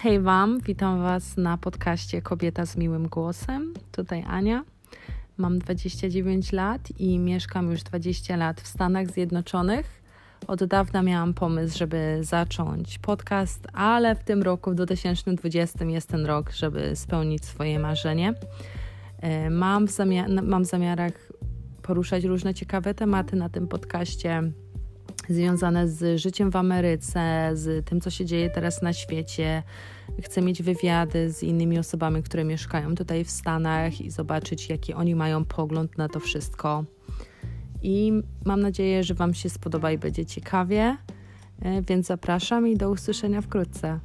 Hej Wam, witam Was na podcaście Kobieta z miłym głosem. Tutaj Ania. Mam 29 lat i mieszkam już 20 lat w Stanach Zjednoczonych. Od dawna miałam pomysł, żeby zacząć podcast, ale w tym roku, w 2020, jest ten rok, żeby spełnić swoje marzenie. E, mam w, zamiar mam w zamiarach poruszać różne ciekawe tematy na tym podcaście związane z życiem w Ameryce, z tym, co się dzieje teraz na świecie. Chcę mieć wywiady z innymi osobami, które mieszkają tutaj w Stanach i zobaczyć, jaki oni mają pogląd na to wszystko. I mam nadzieję, że Wam się spodoba i będzie ciekawie. E, więc zapraszam i do usłyszenia wkrótce.